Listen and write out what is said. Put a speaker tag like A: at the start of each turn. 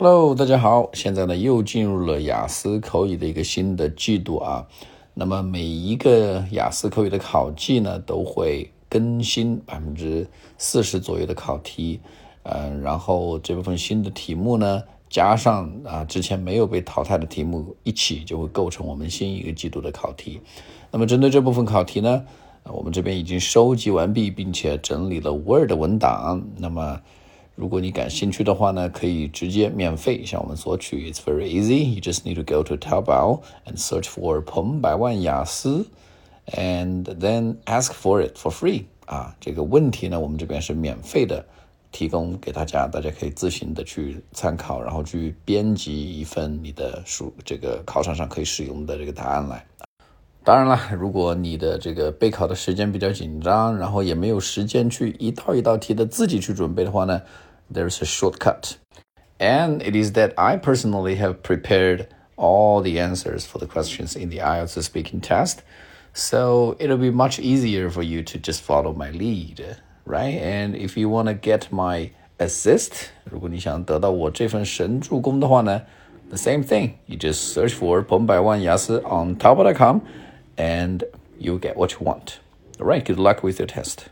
A: Hello，大家好！现在呢又进入了雅思口语的一个新的季度啊。那么每一个雅思口语的考季呢都会更新百分之四十左右的考题，嗯，然后这部分新的题目呢加上啊之前没有被淘汰的题目一起，就会构成我们新一个季度的考题。那么针对这部分考题呢，我们这边已经收集完毕，并且整理了 Word 文档。那么如果你感兴趣的话呢，可以直接免费向我们索取。It's very easy. You just need to go to Taobao and search for 彭百万雅思，and then ask for it for free. 啊，这个问题呢，我们这边是免费的，提供给大家，大家可以自行的去参考，然后去编辑一份你的书，这个考场上可以使用的这个答案来。当然了，如果你的这个备考的时间比较紧张，然后也没有时间去一道一道题的自己去准备的话呢 ？there's a shortcut. And it is that I personally have prepared all the answers for the questions in the IELTS speaking test. So it'll be much easier for you to just follow my lead, right? And if you want to get my assist, 如果你想得到我这份神助攻的话呢，the same thing. You just search for 彭百万雅思 on Taobao.com and you'll get what you want. All right, good luck with your test.